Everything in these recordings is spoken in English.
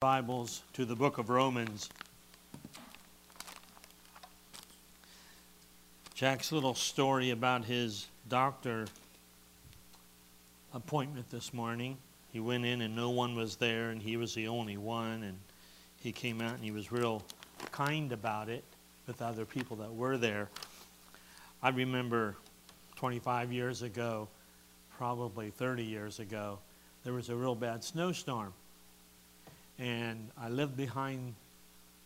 Bibles to the book of Romans. Jack's little story about his doctor appointment this morning. He went in and no one was there, and he was the only one. And he came out and he was real kind about it with other people that were there. I remember 25 years ago, probably 30 years ago, there was a real bad snowstorm and I lived behind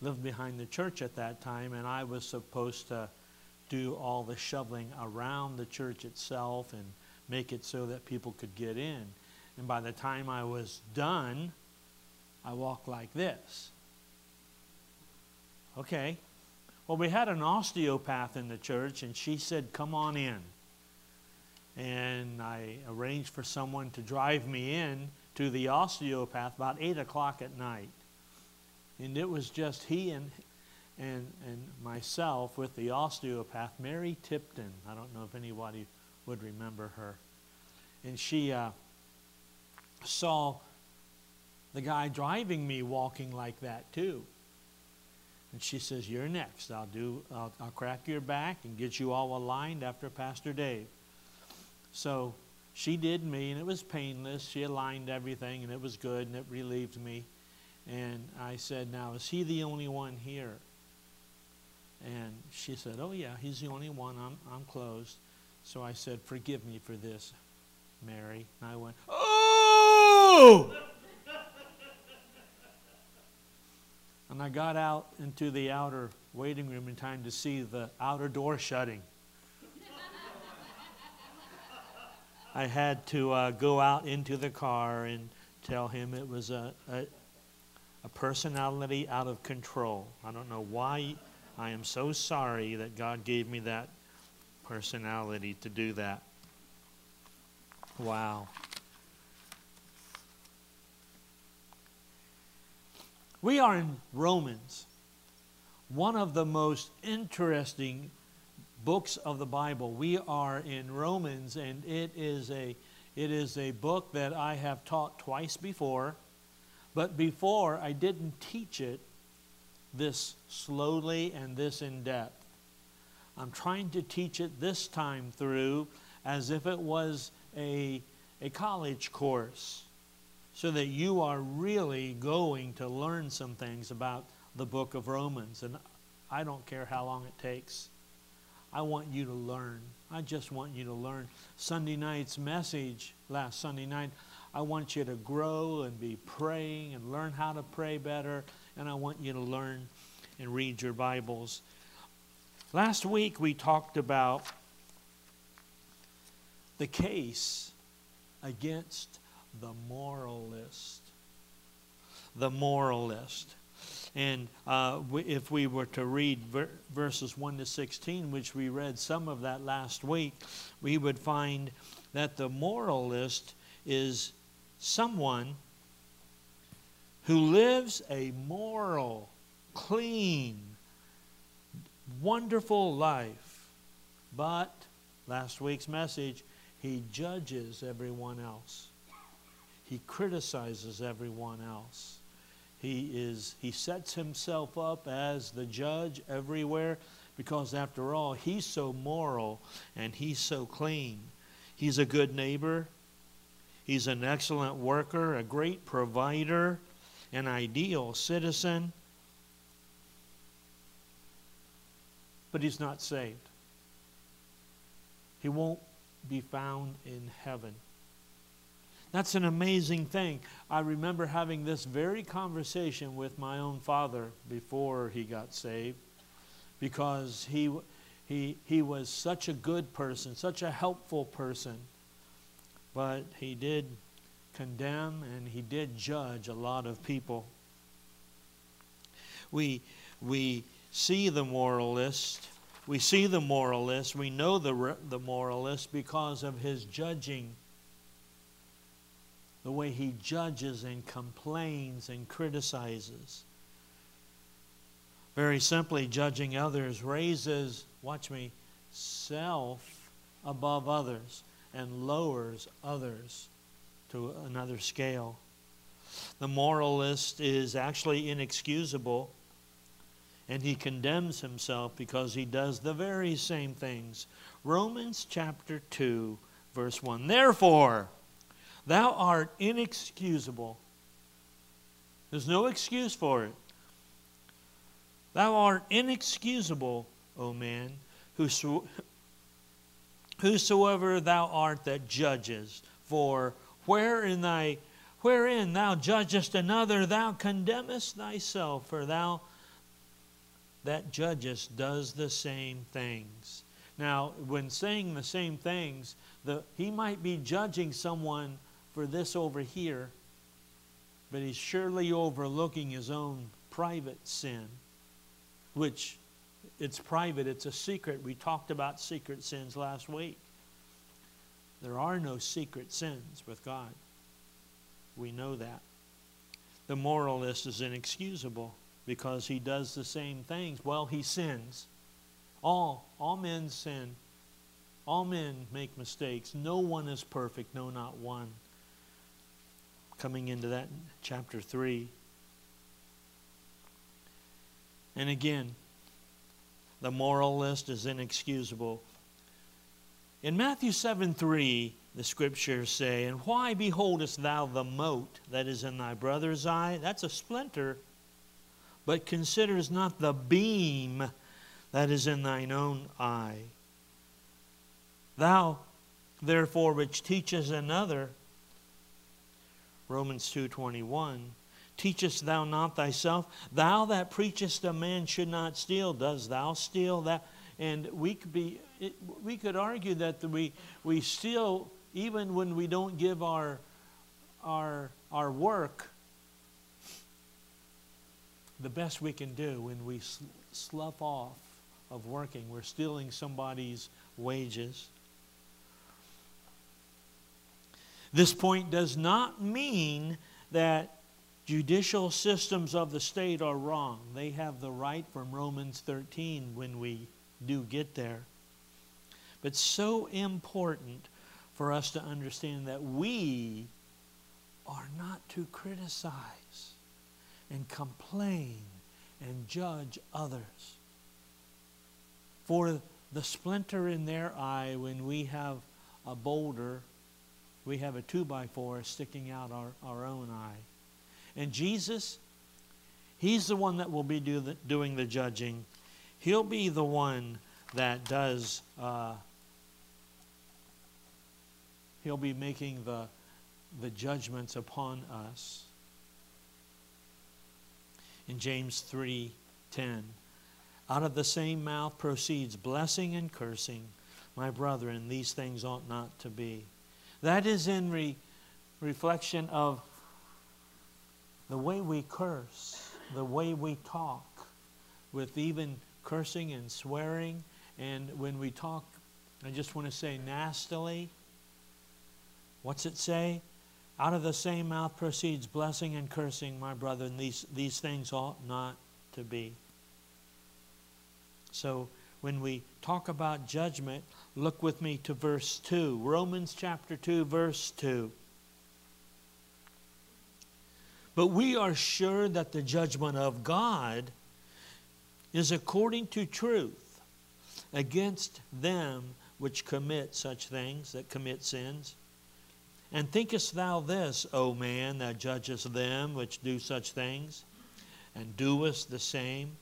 lived behind the church at that time, and I was supposed to do all the shoveling around the church itself and make it so that people could get in. And by the time I was done, I walked like this. Okay. Well, we had an osteopath in the church, and she said, Come on in. And I arranged for someone to drive me in to the osteopath about 8 o'clock at night. And it was just he and, and, and myself with the osteopath, Mary Tipton. I don't know if anybody would remember her. And she uh, saw the guy driving me walking like that too. And she says, You're next. I'll, do, I'll, I'll crack your back and get you all aligned after Pastor Dave. So she did me, and it was painless. She aligned everything, and it was good, and it relieved me. And I said, Now, is he the only one here? And she said, Oh, yeah, he's the only one. I'm, I'm closed. So I said, Forgive me for this, Mary. And I went, Oh! and I got out into the outer waiting room in time to see the outer door shutting. I had to uh, go out into the car and tell him it was a, a, a personality out of control. I don't know why. I am so sorry that God gave me that personality to do that. Wow. We are in Romans, one of the most interesting books of the Bible. We are in Romans, and it is a it is a book that I have taught twice before, but before I didn't teach it this slowly and this in depth. I'm trying to teach it this time through as if it was a, a college course so that you are really going to learn some things about the book of Romans. And I don't care how long it takes. I want you to learn. I just want you to learn. Sunday night's message last Sunday night, I want you to grow and be praying and learn how to pray better. And I want you to learn and read your Bibles. Last week we talked about the case against the moralist. The moralist. And uh, if we were to read ver- verses 1 to 16, which we read some of that last week, we would find that the moralist is someone who lives a moral, clean, wonderful life. But, last week's message, he judges everyone else. He criticizes everyone else. He, is, he sets himself up as the judge everywhere because, after all, he's so moral and he's so clean. He's a good neighbor. He's an excellent worker, a great provider, an ideal citizen. But he's not saved. He won't be found in heaven. That's an amazing thing. I remember having this very conversation with my own father before he got saved because he, he, he was such a good person, such a helpful person. But he did condemn and he did judge a lot of people. We, we see the moralist. We see the moralist. We know the, the moralist because of his judging the way he judges and complains and criticizes. Very simply, judging others raises, watch me, self above others and lowers others to another scale. The moralist is actually inexcusable and he condemns himself because he does the very same things. Romans chapter 2, verse 1. Therefore, thou art inexcusable. There's no excuse for it. Thou art inexcusable, O man, whoso, whosoever thou art that judges. For where in thy wherein thou judgest another, thou condemnest thyself, for thou that judgest does the same things. Now, when saying the same things, the, he might be judging someone for this over here, but he's surely overlooking his own private sin, which it's private, it's a secret. We talked about secret sins last week. There are no secret sins with God. We know that. The moralist is inexcusable because he does the same things. Well, he sins. All, all men sin. All men make mistakes. No one is perfect, no, not one. Coming into that chapter 3. And again, the moralist is inexcusable. In Matthew 7 3, the scriptures say, And why beholdest thou the mote that is in thy brother's eye? That's a splinter but considers not the beam that is in thine own eye. Thou, therefore, which teachest another, Romans 2.21, teachest thou not thyself? Thou that preachest a man should not steal, does thou steal that? And we could be, it, we could argue that we, we steal even when we don't give our, our, our work the best we can do when we slough off of working. We're stealing somebody's wages. This point does not mean that judicial systems of the state are wrong. They have the right from Romans 13 when we do get there. But so important for us to understand that we are not to criticize and complain and judge others. For the splinter in their eye, when we have a boulder, we have a two by four sticking out our, our own eye. And Jesus, He's the one that will be do the, doing the judging. He'll be the one that does, uh, He'll be making the, the judgments upon us in James 3:10. Out of the same mouth proceeds blessing and cursing. My brethren, these things ought not to be. That is in re- reflection of the way we curse, the way we talk, with even cursing and swearing. And when we talk, I just want to say nastily. What's it say? Out of the same mouth proceeds blessing and cursing, my brother, and these, these things ought not to be. So when we talk about judgment, look with me to verse 2. Romans chapter 2, verse 2. But we are sure that the judgment of God is according to truth against them which commit such things, that commit sins and thinkest thou this, O man, that judgest them which do such things, and doest the same,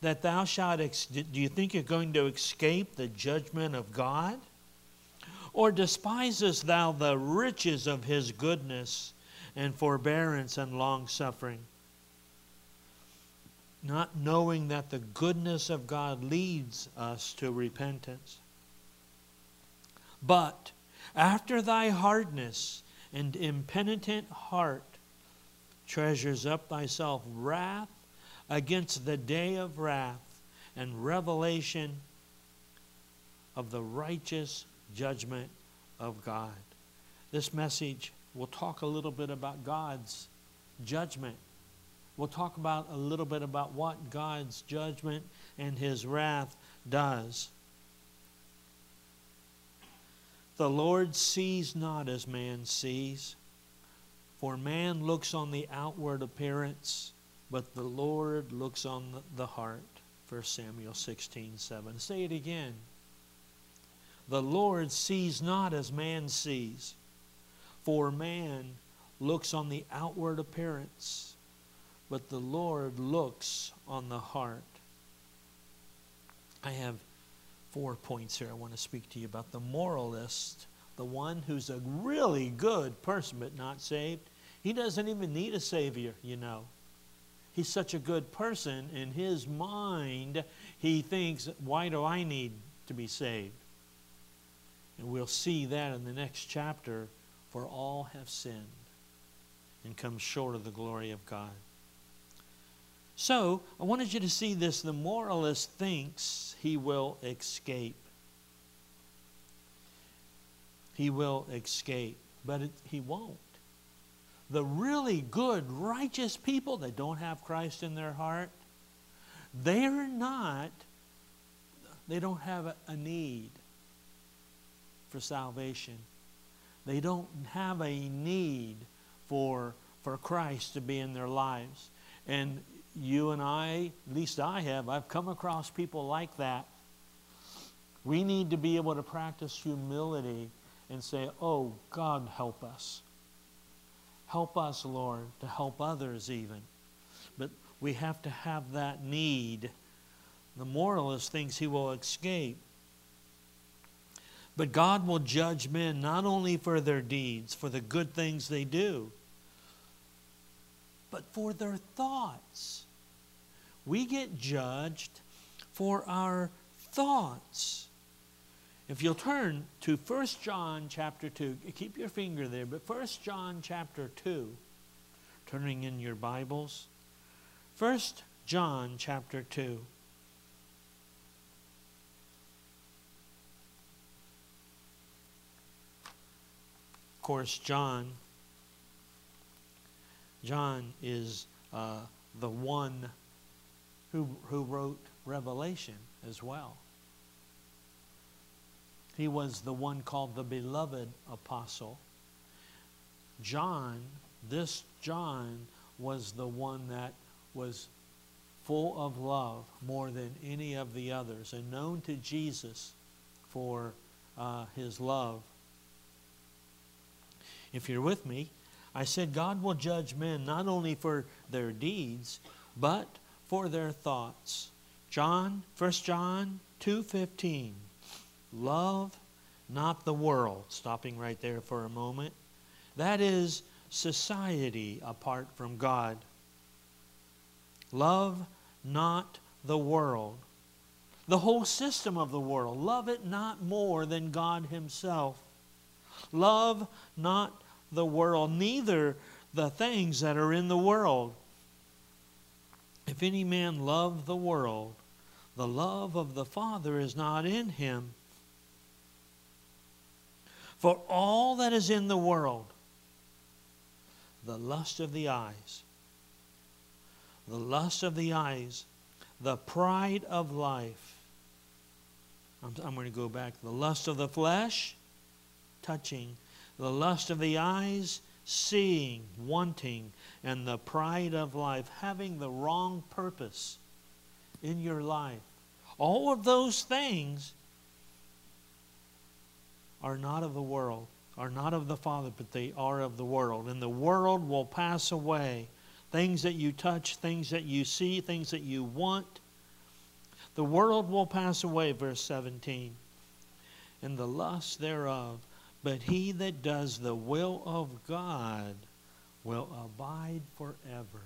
that thou shalt, do you think you're going to escape the judgment of God? Or despisest thou the riches of his goodness and forbearance and long suffering? Not knowing that the goodness of God leads us to repentance. But after thy hardness and impenitent heart treasures up thyself wrath against the day of wrath and revelation of the righteous judgment of God. This message will talk a little bit about God's judgment. We'll talk about a little bit about what God's judgment and his wrath does. The Lord sees not as man sees. For man looks on the outward appearance, but the Lord looks on the heart. 1 Samuel 16 7. Say it again. The Lord sees not as man sees, for man looks on the outward appearance, but the Lord looks on the heart. I have four points here I want to speak to you about. The moralist, the one who's a really good person but not saved, he doesn't even need a Savior, you know. He's such a good person. In his mind, he thinks, why do I need to be saved? And we'll see that in the next chapter. For all have sinned and come short of the glory of God. So, I wanted you to see this. The moralist thinks he will escape. He will escape, but it, he won't. The really good, righteous people that don't have Christ in their heart, they're not, they don't have a, a need for salvation. They don't have a need for, for Christ to be in their lives. And you and I, at least I have, I've come across people like that. We need to be able to practice humility and say, Oh, God, help us. Help us, Lord, to help others even. But we have to have that need. The moralist thinks he will escape. But God will judge men not only for their deeds, for the good things they do, but for their thoughts. We get judged for our thoughts. If you'll turn to 1 John chapter 2, keep your finger there, but 1 John chapter 2, turning in your Bibles. 1 John chapter 2. Of course, John John is uh, the one who, who wrote Revelation as well. He was the one called the beloved apostle. John, this John, was the one that was full of love more than any of the others and known to Jesus for uh, his love. If you're with me, I said God will judge men not only for their deeds, but for their thoughts. John, 1 John 2:15. Love not the world. Stopping right there for a moment. That is society apart from God. Love not the world. The whole system of the world. Love it not more than God Himself. Love not the world, neither the things that are in the world. If any man love the world, the love of the Father is not in him. For all that is in the world, the lust of the eyes, the lust of the eyes, the pride of life. I'm, I'm going to go back. The lust of the flesh, touching the lust of the eyes, seeing, wanting, and the pride of life, having the wrong purpose in your life. All of those things are not of the world, are not of the Father, but they are of the world. And the world will pass away. Things that you touch, things that you see, things that you want. The world will pass away, verse 17. And the lust thereof but he that does the will of God will abide forever.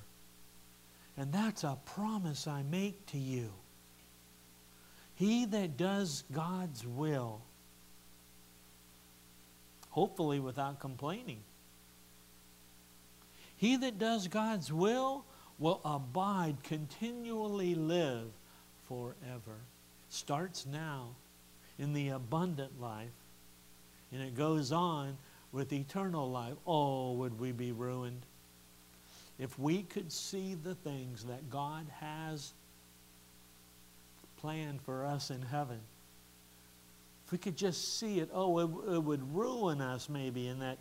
And that's a promise I make to you. He that does God's will, hopefully without complaining, he that does God's will will abide, continually live forever. Starts now in the abundant life and it goes on with eternal life. Oh, would we be ruined? If we could see the things that God has planned for us in heaven, if we could just see it, oh, it, it would ruin us maybe in that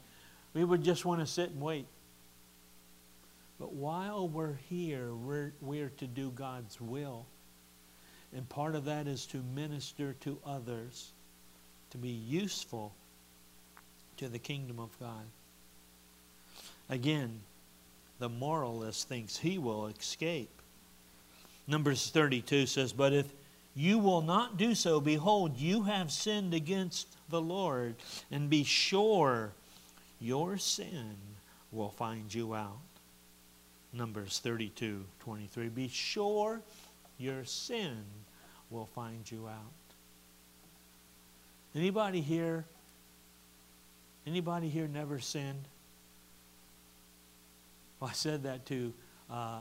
we would just want to sit and wait. But while we're here, we're, we're to do God's will. And part of that is to minister to others, to be useful to the kingdom of God. Again, the moralist thinks he will escape. Numbers 32 says, But if you will not do so, behold, you have sinned against the Lord, and be sure your sin will find you out. Numbers 32 23. Be sure your sin will find you out. Anybody here? Anybody here never sinned? Well, I said that to, uh,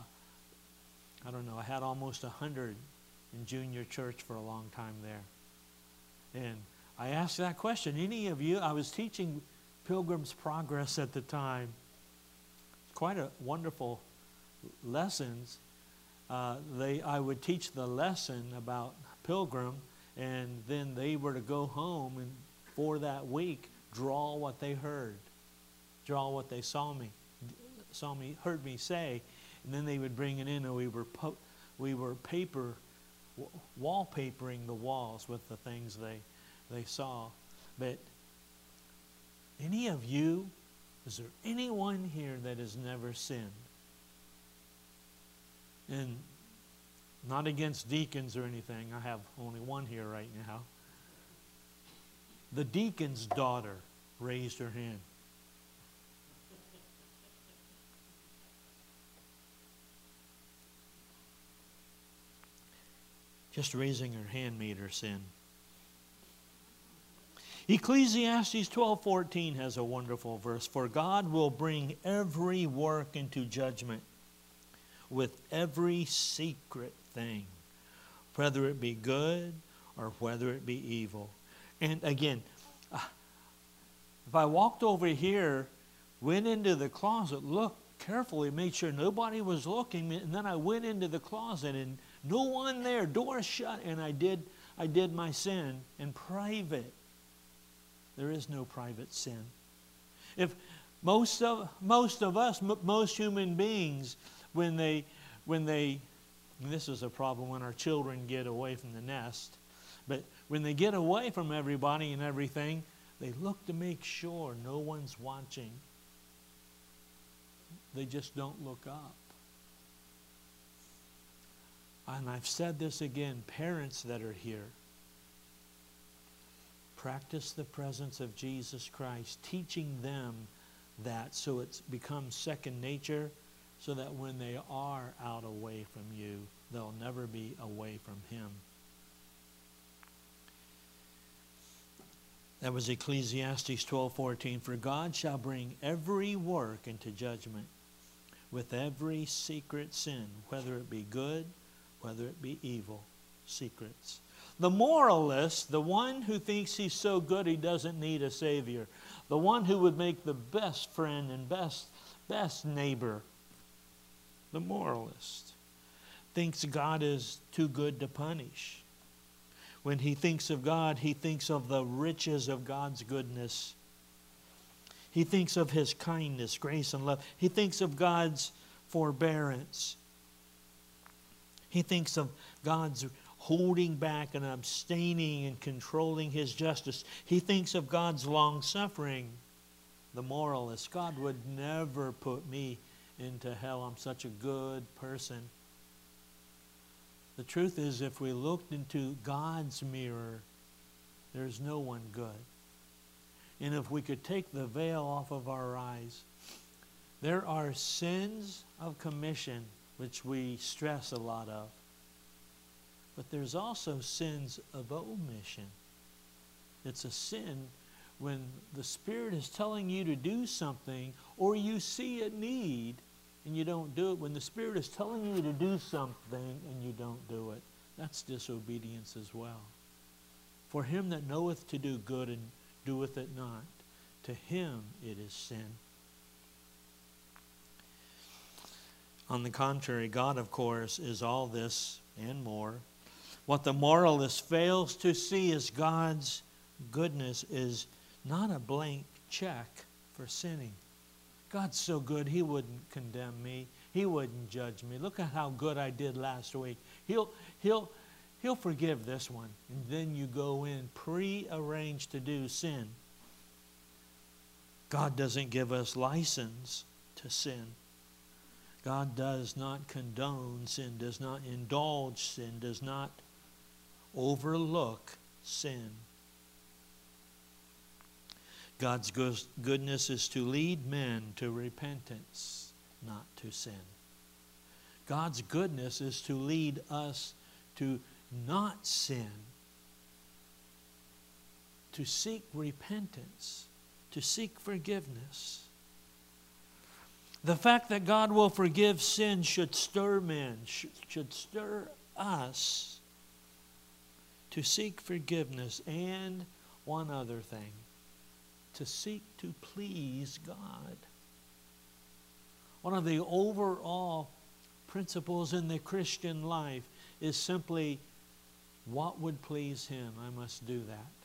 I don't know, I had almost a 100 in junior church for a long time there. And I asked that question. Any of you, I was teaching Pilgrim's Progress at the time. Quite a wonderful lessons. Uh, they, I would teach the lesson about Pilgrim, and then they were to go home and for that week draw what they heard, draw what they saw me, saw me, heard me say, and then they would bring it in, and we were we were paper wallpapering the walls with the things they they saw. But any of you, is there anyone here that has never sinned? And not against deacons or anything. I have only one here right now. The deacon's daughter raised her hand. Just raising her hand made her sin. Ecclesiastes 12:14 has a wonderful verse, "For God will bring every work into judgment with every secret thing, whether it be good or whether it be evil." And again, uh, if I walked over here, went into the closet, looked carefully, made sure nobody was looking, and then I went into the closet and no one there, door shut, and I did I did my sin in private. There is no private sin. If most of, most of us, most human beings, when they, when they, this is a problem when our children get away from the nest, but when they get away from everybody and everything, they look to make sure no one's watching. They just don't look up. And I've said this again parents that are here, practice the presence of Jesus Christ, teaching them that so it becomes second nature, so that when they are out away from you, they'll never be away from Him. That was Ecclesiastes 12:14 for God shall bring every work into judgment with every secret sin whether it be good whether it be evil secrets the moralist, the one who thinks he's so good he doesn't need a Savior, the one who would make the best friend and best, best neighbor, the moralist, thinks God is too good to punish. When he thinks of God, he thinks of the riches of God's goodness. He thinks of his kindness, grace, and love. He thinks of God's forbearance. He thinks of God's holding back and abstaining and controlling his justice. He thinks of God's long suffering. The moralist, God would never put me into hell. I'm such a good person. The truth is, if we looked into God's mirror, there's no one good. And if we could take the veil off of our eyes, there are sins of commission, which we stress a lot of. But there's also sins of omission. It's a sin when the Spirit is telling you to do something or you see a need and you don't do it. When the Spirit is telling you to do something and you don't do it, that's disobedience as well. For him that knoweth to do good and doeth it not, to him it is sin. On the contrary, God, of course, is all this and more what the moralist fails to see is God's goodness is not a blank check for sinning. God's so good, He wouldn't condemn me. He wouldn't judge me. Look at how good I did last week. He'll, he'll, he'll forgive this one. And then you go in pre-arranged to do sin. God doesn't give us license to sin. God does not condone sin, does not indulge sin, does not overlook sin. God's goodness is to lead men to repentance, not to sin. God's goodness is to lead us to not sin, to seek repentance, to seek forgiveness. The fact that God will forgive sin should stir men, should stir us to seek forgiveness and one other thing to seek to please God. One of the overall principles in the Christian life is simply what would please Him? I must do that.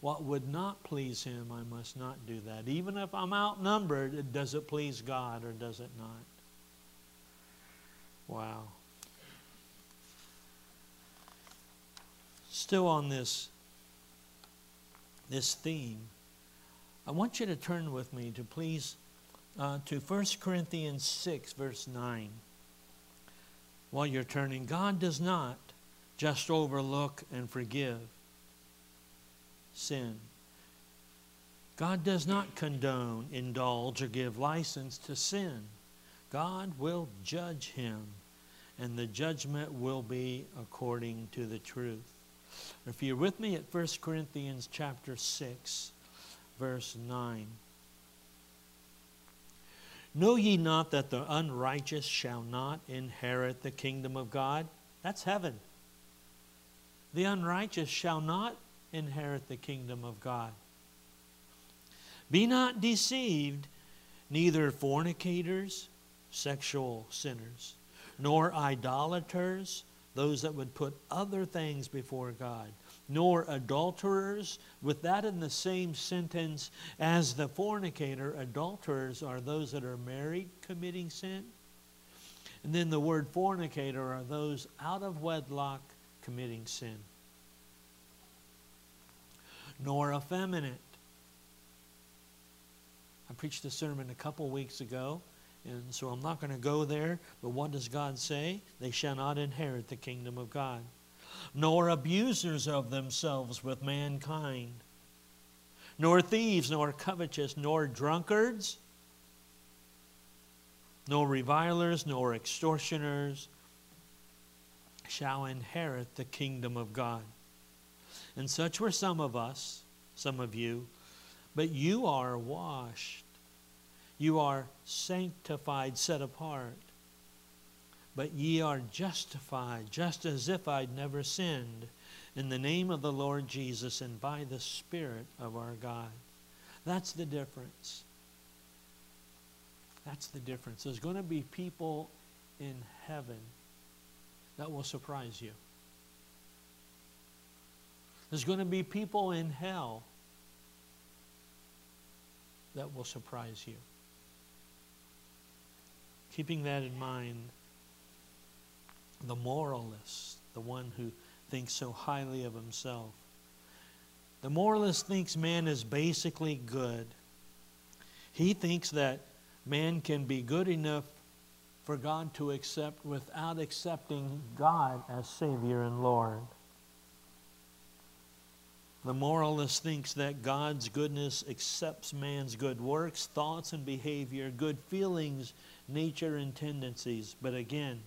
What would not please Him? I must not do that. Even if I'm outnumbered, does it please God or does it not? Wow. Still on this, this theme. I want you to turn with me to please uh, to 1 Corinthians 6, verse 9. While you're turning, God does not just overlook and forgive sin. God does not condone, indulge, or give license to sin. God will judge him, and the judgment will be according to the truth. If you're with me at 1 Corinthians chapter 6, verse 9. Know ye not that the unrighteous shall not inherit the kingdom of God? That's heaven. The unrighteous shall not inherit the kingdom of God. Be not deceived, neither fornicators, sexual sinners, nor idolaters, those that would put other things before God, nor adulterers. With that in the same sentence as the fornicator, adulterers are those that are married committing sin. And then the word fornicator are those out of wedlock committing sin. Nor effeminate. I preached a sermon a couple weeks ago, and so I'm not going to go there. But what does God say? They shall not inherit the kingdom of God nor abusers of themselves with mankind, nor thieves, nor covetous, nor drunkards, nor revilers, nor extortioners shall inherit the kingdom of God. And such were some of us, some of you, but you are washed. You are sanctified, set apart but ye are justified, just as if I'd never sinned, in the name of the Lord Jesus and by the Spirit of our God. That's the difference. That's the difference. There's going to be people in heaven that will surprise you. There's going to be people in hell that will surprise you. Keeping that in mind, the moralist, the one who thinks so highly of himself. The moralist thinks man is basically good. He thinks that man can be good enough for God to accept without accepting God as Savior and Lord. The moralist thinks that God's goodness accepts man's good works, thoughts, and behavior, good feelings, nature, and tendencies. But again,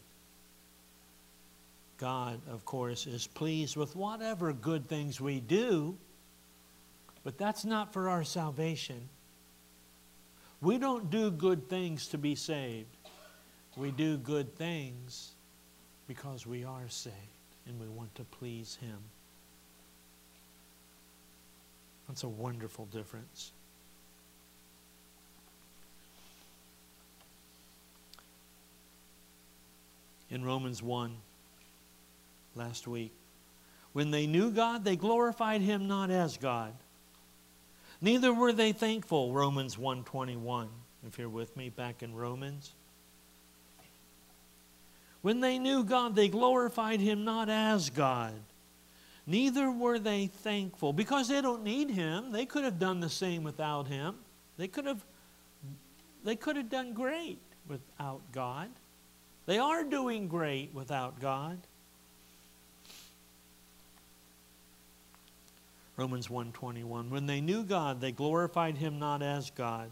God, of course, is pleased with whatever good things we do, but that's not for our salvation. We don't do good things to be saved. We do good things because we are saved and we want to please Him. That's a wonderful difference. In Romans 1, last week. When they knew God, they glorified him not as God. Neither were they thankful, Romans 1:21. If you're with me back in Romans. When they knew God, they glorified him not as God. Neither were they thankful because they don't need him. They could have done the same without him. They could have they could have done great without God. They are doing great without God. Romans 1:21 When they knew God they glorified him not as God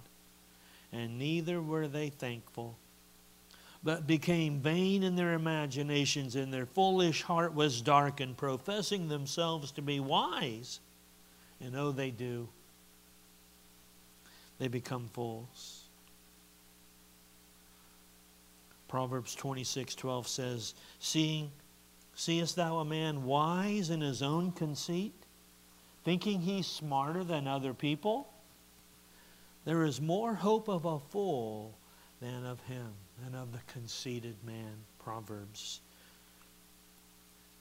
and neither were they thankful but became vain in their imaginations and their foolish heart was darkened professing themselves to be wise. And oh they do. They become fools. Proverbs 26:12 says seeing seest thou a man wise in his own conceit? Thinking he's smarter than other people, there is more hope of a fool than of him, than of the conceited man. Proverbs.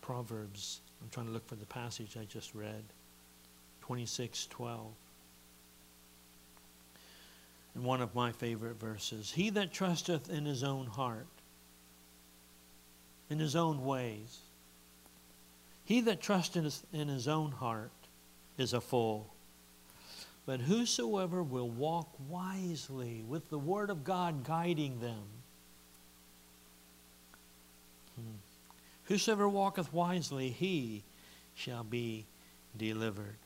Proverbs. I'm trying to look for the passage I just read. 26 12. And one of my favorite verses He that trusteth in his own heart, in his own ways, he that trusteth in his own heart is a fool. But whosoever will walk wisely with the Word of God guiding them, whosoever walketh wisely, he shall be delivered.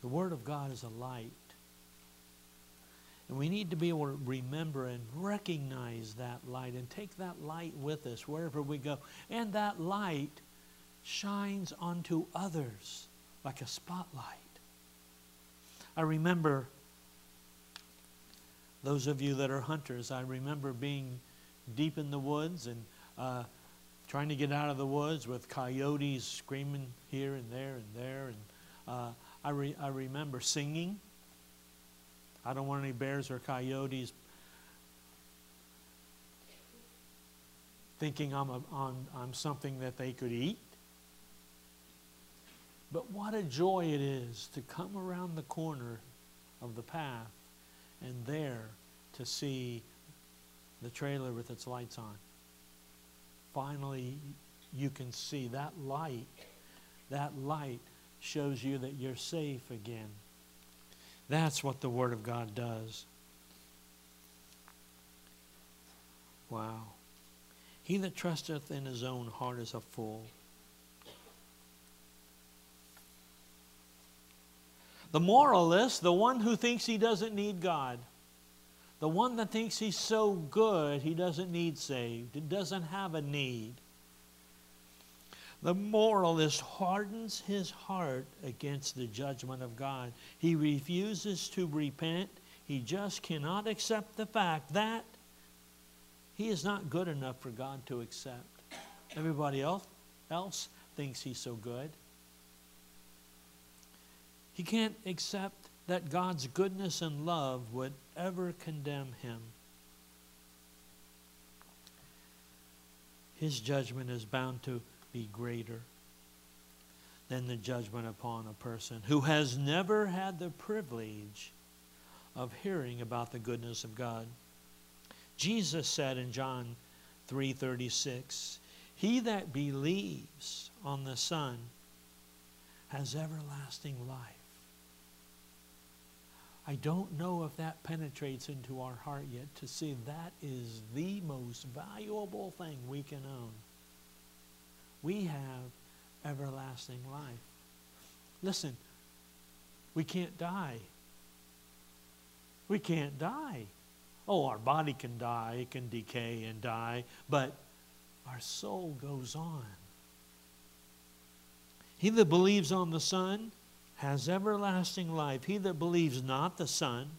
The Word of God is a light. And we need to be able to remember and recognize that light and take that light with us wherever we go. And that light shines onto others like a spotlight. I remember those of you that are hunters, I remember being deep in the woods and uh, trying to get out of the woods with coyotes screaming here and there and there. And uh, I, re- I remember singing. I don't want any bears or coyotes thinking I'm, a, I'm, I'm something that they could eat. But what a joy it is to come around the corner of the path and there to see the trailer with its lights on. Finally, you can see that light. That light shows you that you're safe again. That's what the Word of God does. Wow. He that trusteth in his own heart is a fool. The moralist, the one who thinks he doesn't need God, the one that thinks he's so good he doesn't need saved, he doesn't have a need. The moralist hardens his heart against the judgment of God. He refuses to repent. He just cannot accept the fact that he is not good enough for God to accept. Everybody else, else thinks he's so good. He can't accept that God's goodness and love would ever condemn him. His judgment is bound to be greater than the judgment upon a person who has never had the privilege of hearing about the goodness of God. Jesus said in John 3:36, "He that believes on the Son has everlasting life." I don't know if that penetrates into our heart yet to see that is the most valuable thing we can own. We have everlasting life. Listen, we can't die. We can't die. Oh, our body can die, it can decay and die, but our soul goes on. He that believes on the Son has everlasting life. He that believes not the Son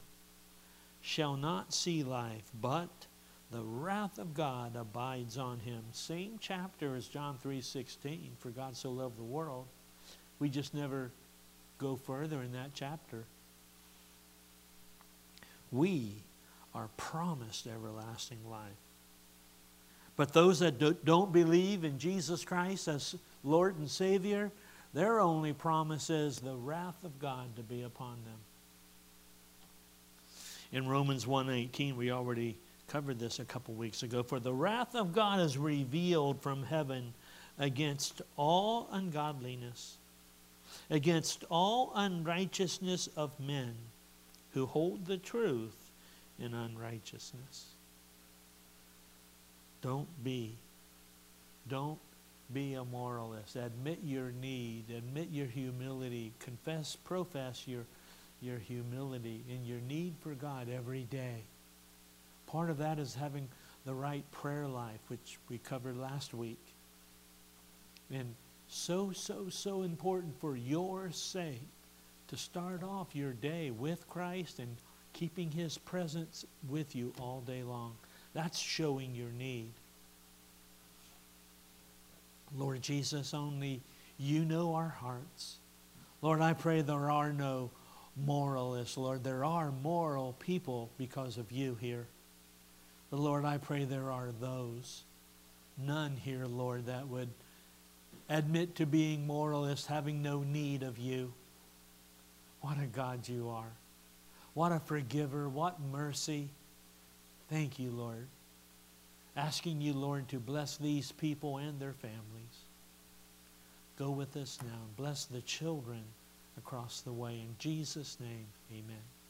shall not see life, but the wrath of God abides on him. Same chapter as John 3:16, for God so loved the world. We just never go further in that chapter. We are promised everlasting life. But those that don't believe in Jesus Christ as Lord and Savior, their only promise is the wrath of God to be upon them. In Romans 1:18, we already covered this a couple weeks ago. For the wrath of God is revealed from heaven against all ungodliness, against all unrighteousness of men who hold the truth in unrighteousness. Don't be. Don't be a moralist. Admit your need. Admit your humility. Confess, profess your, your humility and your need for God every day. Part of that is having the right prayer life, which we covered last week. And so, so, so important for your sake to start off your day with Christ and keeping His presence with you all day long. That's showing your need. Lord Jesus, only you know our hearts. Lord, I pray there are no moralists. Lord, there are moral people because of you here. But Lord, I pray there are those, none here, Lord, that would admit to being moralists, having no need of you. What a God you are. What a forgiver. What mercy. Thank you, Lord. Asking you, Lord, to bless these people and their families. Go with us now. Bless the children across the way. In Jesus' name, amen.